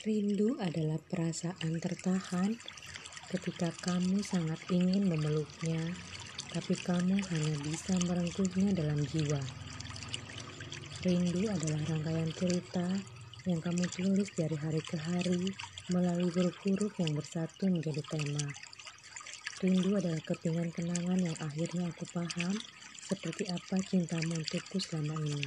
Rindu adalah perasaan tertahan ketika kamu sangat ingin memeluknya, tapi kamu hanya bisa merengkuhnya dalam jiwa. Rindu adalah rangkaian cerita yang kamu tulis dari hari ke hari melalui huruf-huruf yang bersatu menjadi tema. Rindu adalah kepingan kenangan yang akhirnya aku paham seperti apa cintamu untukku selama ini.